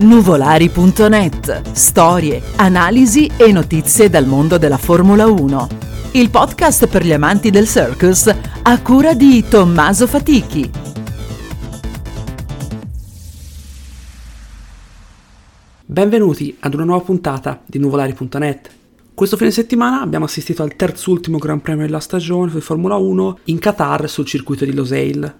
Nuvolari.net. Storie, analisi e notizie dal mondo della Formula 1. Il podcast per gli amanti del circus a cura di Tommaso Fatichi. Benvenuti ad una nuova puntata di Nuvolari.net. Questo fine settimana abbiamo assistito al terzultimo Gran Premio della stagione di Formula 1 in Qatar sul circuito di Losail.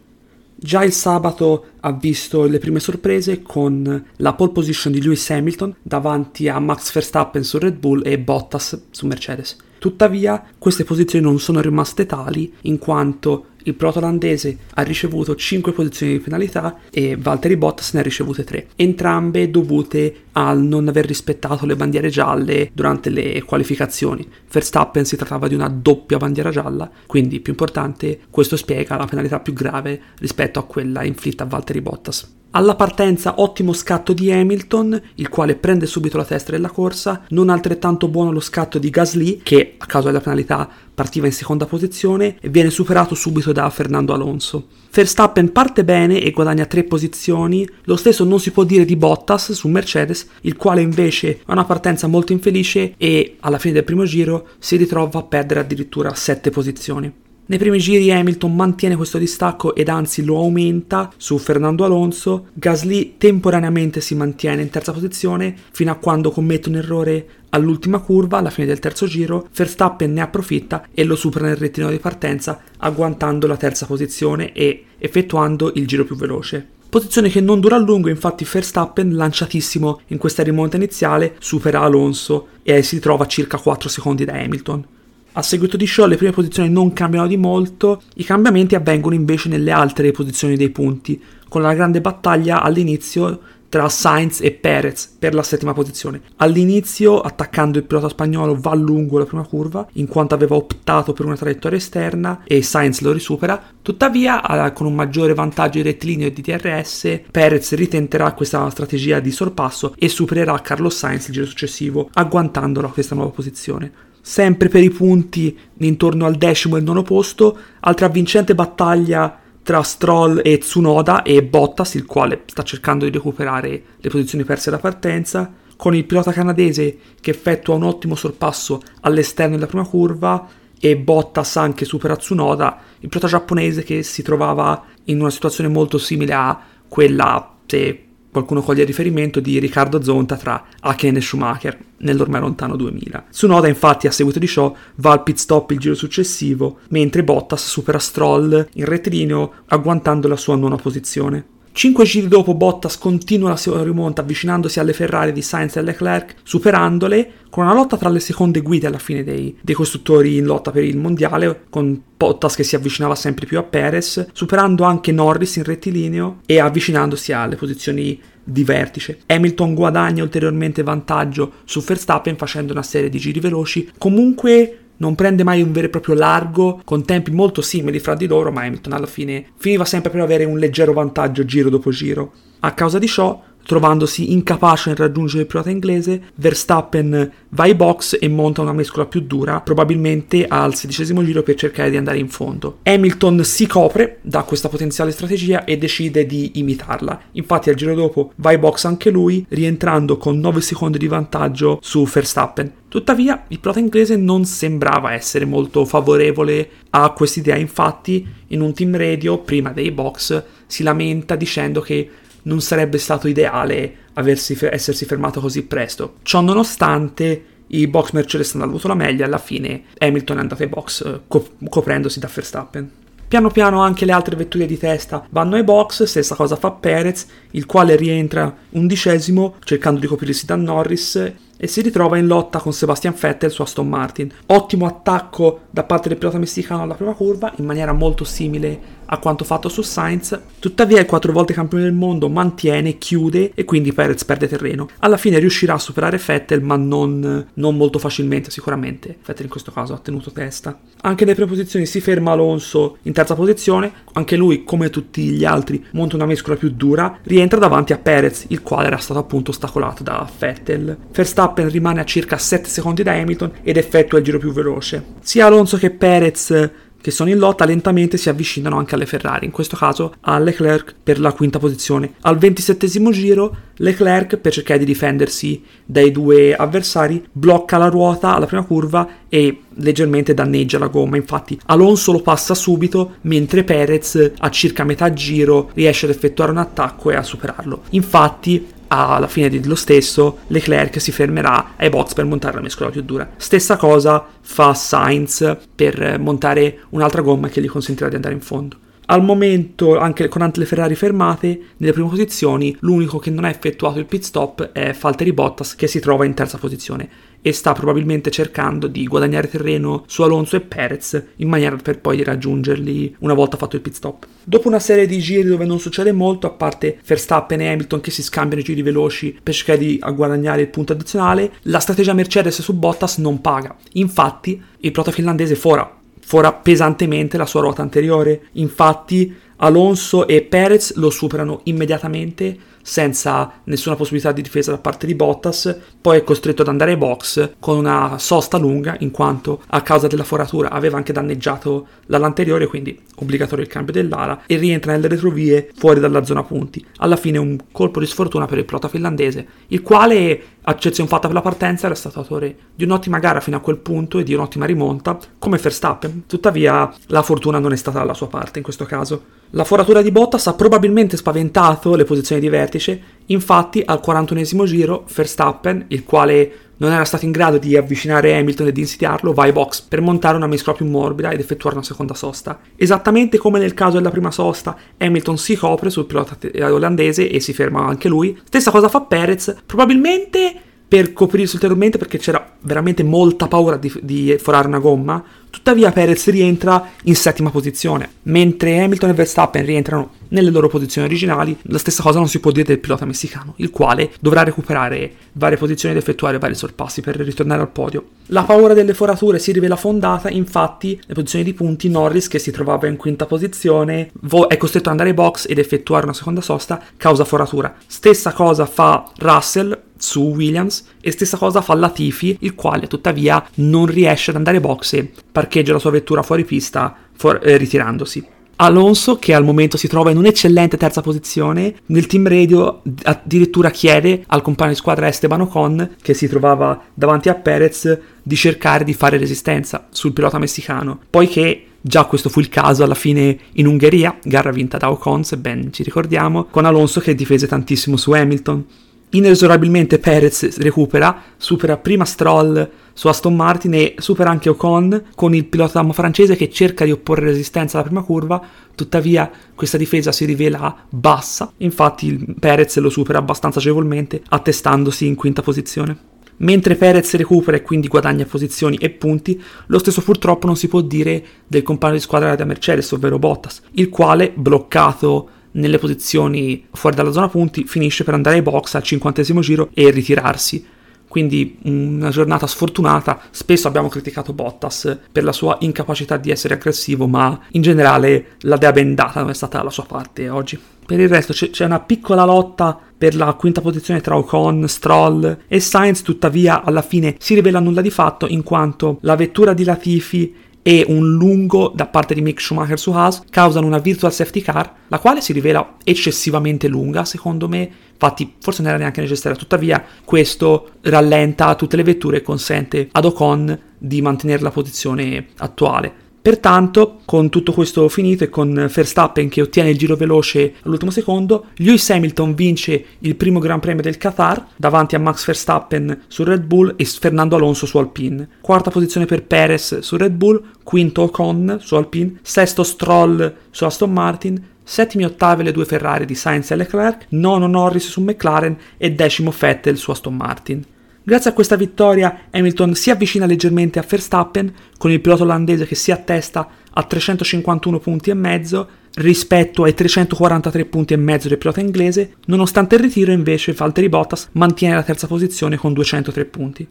Già il sabato ha visto le prime sorprese con la pole position di Lewis Hamilton davanti a Max Verstappen su Red Bull e Bottas su Mercedes. Tuttavia, queste posizioni non sono rimaste tali in quanto il proto olandese ha ricevuto 5 posizioni di penalità e Valtteri Bottas ne ha ricevute 3, entrambe dovute al non aver rispettato le bandiere gialle durante le qualificazioni. Verstappen si trattava di una doppia bandiera gialla, quindi più importante, questo spiega la penalità più grave rispetto a quella inflitta a Valtteri Bottas. Alla partenza ottimo scatto di Hamilton, il quale prende subito la testa della corsa, non altrettanto buono lo scatto di Gasly, che a causa della penalità partiva in seconda posizione e viene superato subito da Fernando Alonso. Verstappen parte bene e guadagna tre posizioni, lo stesso non si può dire di Bottas su Mercedes, il quale invece ha una partenza molto infelice e alla fine del primo giro si ritrova a perdere addirittura sette posizioni. Nei primi giri Hamilton mantiene questo distacco ed anzi lo aumenta su Fernando Alonso. Gasly temporaneamente si mantiene in terza posizione fino a quando commette un errore all'ultima curva, alla fine del terzo giro. Verstappen ne approfitta e lo supera nel rettilineo di partenza, agguantando la terza posizione e effettuando il giro più veloce. Posizione che non dura a lungo, infatti Verstappen, lanciatissimo in questa rimonta iniziale, supera Alonso e si trova a circa 4 secondi da Hamilton. A seguito di ciò le prime posizioni non cambiano di molto, i cambiamenti avvengono invece nelle altre posizioni dei punti, con la grande battaglia all'inizio tra Sainz e Perez per la settima posizione. All'inizio, attaccando il pilota spagnolo, va lungo la prima curva, in quanto aveva optato per una traiettoria esterna e Sainz lo risupera. Tuttavia, con un maggiore vantaggio di rettilineo e di DRS, Perez ritenterà questa strategia di sorpasso e supererà Carlos Sainz il giro successivo, agguantandolo a questa nuova posizione sempre per i punti intorno al decimo e nono posto, altra vincente battaglia tra Stroll e Tsunoda e Bottas, il quale sta cercando di recuperare le posizioni perse alla partenza, con il pilota canadese che effettua un ottimo sorpasso all'esterno della prima curva e Bottas anche supera Tsunoda, il pilota giapponese che si trovava in una situazione molto simile a quella se qualcuno coglie riferimento di Riccardo Zonta tra Haken e Schumacher nell'ormai lontano 2000. Tsunoda infatti a seguito di ciò va al pit stop il giro successivo, mentre Bottas supera Stroll in rettilineo agguantando la sua nona posizione. Cinque giri dopo Bottas continua la sua rimonta avvicinandosi alle Ferrari di Sainz e Leclerc, superandole con una lotta tra le seconde guide alla fine dei, dei, costruttori in lotta per il mondiale, con Bottas che si avvicinava sempre più a Perez, superando anche Norris in rettilineo e avvicinandosi alle posizioni di vertice. Hamilton guadagna ulteriormente vantaggio su Verstappen facendo una serie di giri veloci, comunque non prende mai un vero e proprio largo con tempi molto simili fra di loro, ma Hamilton alla fine finiva sempre per avere un leggero vantaggio giro dopo giro. A causa di ciò, trovandosi incapace nel raggiungere il pilota inglese, Verstappen va ai box e monta una mescola più dura, probabilmente al sedicesimo giro per cercare di andare in fondo. Hamilton si copre da questa potenziale strategia e decide di imitarla. Infatti al giro dopo va ai box anche lui, rientrando con 9 secondi di vantaggio su Verstappen. Tuttavia, il pilota inglese non sembrava essere molto favorevole a quest'idea, infatti in un team radio, prima dei box, si lamenta dicendo che non sarebbe stato ideale aversi, essersi fermato così presto. Ciò nonostante, i box Mercedes hanno avuto la meglio e alla fine Hamilton è andato ai box eh, co- coprendosi da Verstappen. Piano piano anche le altre vetture di testa vanno ai box, stessa cosa fa Perez, il quale rientra undicesimo cercando di coprirsi da Norris e si ritrova in lotta con Sebastian Vettel su Aston Martin. Ottimo attacco da parte del pilota messicano alla prima curva, in maniera molto simile a quanto fatto su Sainz. Tuttavia il quattro volte campione del mondo mantiene, chiude e quindi Perez perde terreno. Alla fine riuscirà a superare Vettel, ma non, non molto facilmente sicuramente. Vettel in questo caso ha tenuto testa. Anche nelle prime posizioni si ferma Alonso in terza posizione, anche lui come tutti gli altri monta una mescola più dura, rientra davanti a Perez, il quale era stato appunto ostacolato da Vettel. Verstappen rimane a circa 7 secondi da Hamilton ed effettua il giro più veloce. Sia Alonso che Perez che sono in lotta lentamente si avvicinano anche alle Ferrari, in questo caso a Leclerc per la quinta posizione. Al ventisettesimo giro Leclerc per cercare di difendersi dai due avversari blocca la ruota alla prima curva e leggermente danneggia la gomma. Infatti Alonso lo passa subito mentre Perez a circa metà giro riesce ad effettuare un attacco e a superarlo. Infatti alla fine dello stesso Leclerc si fermerà ai box per montare la mescola più dura. Stessa cosa fa Sainz per montare un'altra gomma che gli consentirà di andare in fondo. Al momento, anche con le Ferrari fermate, nelle prime posizioni, l'unico che non ha effettuato il pit stop è Valtteri Bottas che si trova in terza posizione e sta probabilmente cercando di guadagnare terreno su Alonso e Perez in maniera per poi raggiungerli una volta fatto il pit stop. Dopo una serie di giri dove non succede molto, a parte Verstappen e Hamilton che si scambiano i giri veloci per cercare di guadagnare il punto addizionale, la strategia Mercedes su Bottas non paga. Infatti, il pilota finlandese fora fora pesantemente la sua ruota anteriore. Infatti Alonso e Perez lo superano immediatamente senza nessuna possibilità di difesa da parte di Bottas, poi è costretto ad andare ai box con una sosta lunga in quanto a causa della foratura aveva anche danneggiato l'ala anteriore, quindi obbligatorio il cambio dell'ala e rientra nelle retrovie fuori dalla zona punti. Alla fine un colpo di sfortuna per il pilota finlandese, il quale, a eccezione fatta per la partenza, era stato autore di un'ottima gara fino a quel punto e di un'ottima rimonta, come Verstappen. Tuttavia la fortuna non è stata dalla sua parte in questo caso. La foratura di Bottas ha probabilmente spaventato le posizioni di vertice, infatti al 41 giro Verstappen, il quale non era stato in grado di avvicinare Hamilton e di insidiarlo, va ai box per montare una mescola più morbida ed effettuare una seconda sosta. Esattamente come nel caso della prima sosta, Hamilton si copre sul pilota olandese e si ferma anche lui. Stessa cosa fa Perez, probabilmente per coprirsi ulteriormente perché c'era veramente molta paura di, di forare una gomma, Tuttavia Perez rientra in settima posizione, mentre Hamilton e Verstappen rientrano nelle loro posizioni originali. La stessa cosa non si può dire del pilota messicano, il quale dovrà recuperare varie posizioni ed effettuare vari sorpassi per ritornare al podio. La paura delle forature si rivela fondata, infatti, nelle posizioni di punti Norris, che si trovava in quinta posizione, è costretto ad andare ai box ed effettuare una seconda sosta causa foratura. Stessa cosa fa Russell su Williams e stessa cosa fa Latifi, il quale tuttavia non riesce ad andare box e parcheggia la sua vettura fuori pista for- eh, ritirandosi. Alonso, che al momento si trova in un'eccellente terza posizione, nel team radio addirittura chiede al compagno di squadra Esteban Ocon, che si trovava davanti a Perez, di cercare di fare resistenza sul pilota messicano, poiché Già questo fu il caso alla fine in Ungheria, gara vinta da Ocon, se ben ci ricordiamo, con Alonso che difese tantissimo su Hamilton. Inesorabilmente Perez recupera, supera prima Stroll su Aston Martin e supera anche Ocon con il pilota francese che cerca di opporre resistenza alla prima curva, tuttavia questa difesa si rivela bassa, infatti Perez lo supera abbastanza agevolmente attestandosi in quinta posizione. Mentre Perez recupera e quindi guadagna posizioni e punti, lo stesso purtroppo non si può dire del compagno di squadra della Mercedes, ovvero Bottas, il quale, bloccato nelle posizioni fuori dalla zona punti, finisce per andare ai box al cinquantesimo giro e ritirarsi. Quindi una giornata sfortunata, spesso abbiamo criticato Bottas per la sua incapacità di essere aggressivo, ma in generale la dea bendata non è stata dalla sua parte oggi. Per il resto c'è una piccola lotta per la quinta posizione tra Ocon, Stroll e Sainz, tuttavia alla fine si rivela nulla di fatto in quanto la vettura di Latifi e un lungo da parte di Mick Schumacher su Haas causano una virtual safety car, la quale si rivela eccessivamente lunga, secondo me. Infatti, forse non era neanche necessaria. Tuttavia, questo rallenta tutte le vetture e consente ad Ocon di mantenere la posizione attuale. Pertanto, con tutto questo finito e con Verstappen che ottiene il giro veloce all'ultimo secondo, Lewis Hamilton vince il primo Gran Premio del Qatar davanti a Max Verstappen su Red Bull e Fernando Alonso su Alpine. Quarta posizione per Perez su Red Bull, quinto Ocon su Alpine, sesto Stroll su Aston Martin, settimi e ottavi le due Ferrari di Sainz e Leclerc, nono Norris su McLaren e decimo Vettel su Aston Martin. Grazie a questa vittoria Hamilton si avvicina leggermente a Verstappen con il pilota olandese che si attesta a 351 punti e mezzo rispetto ai 343 punti e mezzo del pilota inglese, nonostante il ritiro invece Valtteri Bottas mantiene la terza posizione con 203 punti.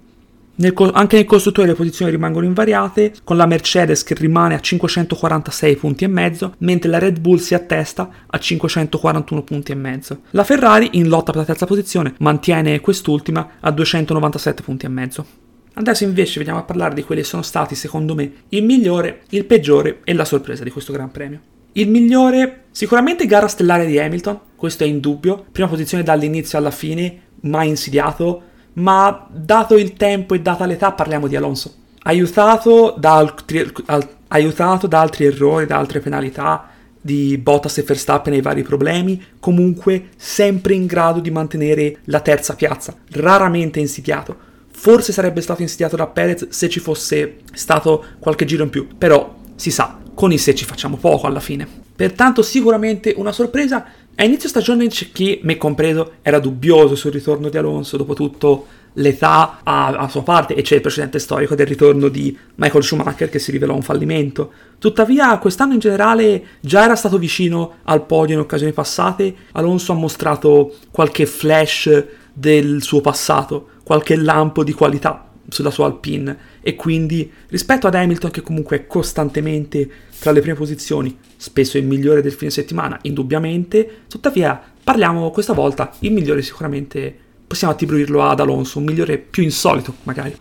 Nel anche nel costruttore le posizioni rimangono invariate, con la Mercedes che rimane a 546 punti e mezzo, mentre la Red Bull si attesta a 541 punti e mezzo. La Ferrari, in lotta per la terza posizione, mantiene quest'ultima a 297 punti e mezzo. Adesso invece veniamo a parlare di quelli che sono stati, secondo me, il migliore, il peggiore e la sorpresa di questo Gran Premio. Il migliore, sicuramente gara stellare di Hamilton, questo è indubbio, prima posizione dall'inizio alla fine, mai insidiato, ma dato il tempo e data l'età parliamo di Alonso. Aiutato da, altri, aiutato da altri errori, da altre penalità, di Bottas e Verstappen e i vari problemi, comunque sempre in grado di mantenere la terza piazza, raramente insidiato. Forse sarebbe stato insidiato da Perez se ci fosse stato qualche giro in più, però si sa, con i se ci facciamo poco alla fine. Pertanto sicuramente una sorpresa. A inizio stagione c'è chi, me compreso, era dubbioso sul ritorno di Alonso, dopo tutto l'età a, a, sua parte e c'è il precedente storico del ritorno di Michael Schumacher che si rivelò un fallimento. Tuttavia quest'anno in generale già era stato vicino al podio in occasioni passate, Alonso ha mostrato qualche flash del suo passato, qualche lampo di qualità sulla sua Alpine e quindi rispetto ad Hamilton che comunque è costantemente tra le prime posizioni, spesso il migliore del fine settimana, indubbiamente, tuttavia parliamo questa volta il migliore sicuramente possiamo attribuirlo ad Alonso, un migliore più insolito magari.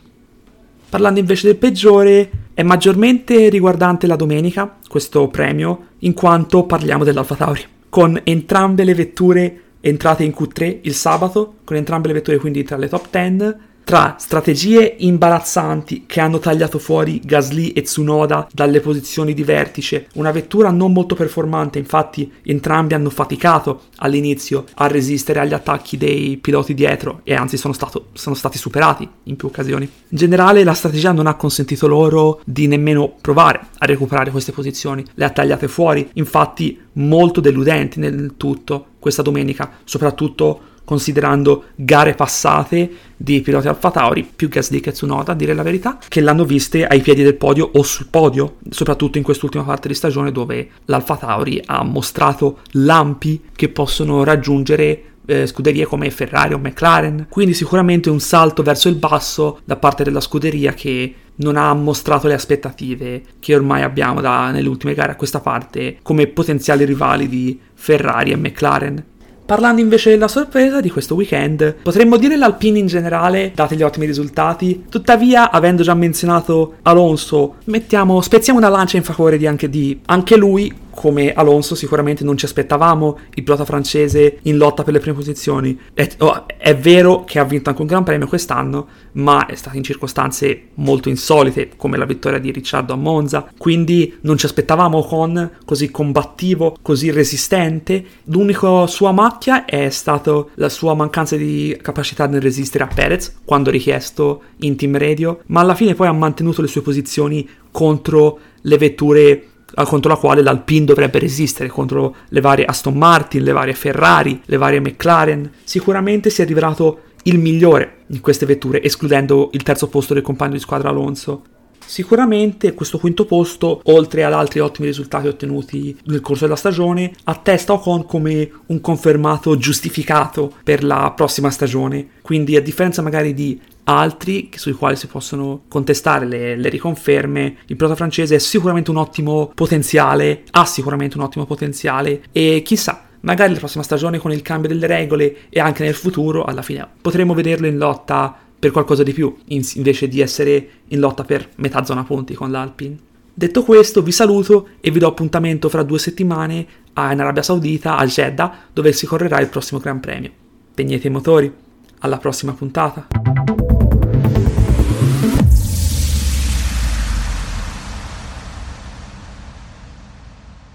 Parlando invece del peggiore, è maggiormente riguardante la domenica, questo premio, in quanto parliamo dell'Alfa Tauri, con entrambe le vetture entrate in Q3 il sabato, con entrambe le vetture quindi tra le top 10, tra strategie imbarazzanti che hanno tagliato fuori Gasly e Tsunoda dalle posizioni di vertice, una vettura non molto performante, infatti entrambi hanno faticato all'inizio a resistere agli attacchi dei piloti dietro e anzi sono, stato, sono stati superati in più occasioni. In generale la strategia non ha consentito loro di nemmeno provare a recuperare queste posizioni, le ha tagliate fuori, infatti molto deludenti nel tutto questa domenica, soprattutto considerando gare passate di piloti Alfa Tauri, più Gasly che Tsunoda, a dire la verità, che l'hanno viste ai piedi del podio o sul podio, soprattutto in quest'ultima parte di stagione dove l'Alfa Tauri ha mostrato lampi che possono raggiungere eh, scuderie come Ferrari o McLaren, quindi sicuramente un salto verso il basso da parte della scuderia che non ha mostrato le aspettative che ormai abbiamo da, nelle ultime gare a questa parte come potenziali rivali di Ferrari e McLaren. Parlando invece della sorpresa di questo weekend, potremmo dire l'Alpine in generale, dati gli ottimi risultati. Tuttavia, avendo già menzionato Alonso, mettiamo, spezziamo una lancia in favore di anche, di anche lui come Alonso sicuramente non ci aspettavamo il pilota francese in lotta per le prime posizioni. È, oh, è, vero che ha vinto anche un Gran Premio quest'anno, ma è stato in circostanze molto insolite, come la vittoria di Ricciardo a Monza, quindi non ci aspettavamo con così combattivo, così resistente. L'unica sua macchia è stata la sua mancanza di capacità nel resistere a Perez, quando richiesto in team radio, ma alla fine poi ha mantenuto le sue posizioni contro le vetture contro la quale l'Alpine dovrebbe resistere, contro le varie Aston Martin, le varie Ferrari, le varie McLaren. Sicuramente si è rivelato il migliore in queste vetture, escludendo il terzo posto del compagno di squadra Alonso. Sicuramente questo quinto posto, oltre ad altri ottimi risultati ottenuti nel corso della stagione, attesta Ocon come un confermato giustificato per la prossima stagione. Quindi a differenza magari di altri sui quali si possono contestare le, le, riconferme. Il pilota francese è sicuramente un ottimo potenziale, ha sicuramente un ottimo potenziale e chissà, magari la prossima stagione con il cambio delle regole e anche nel futuro, alla fine potremo vederlo in lotta per qualcosa di più, in, invece di essere in lotta per metà zona punti con l'Alpine. Detto questo, vi saluto e vi do appuntamento fra due settimane in Arabia Saudita, a Jeddah, dove si correrà il prossimo Gran Premio. Tegnete i motori. Alla prossima puntata.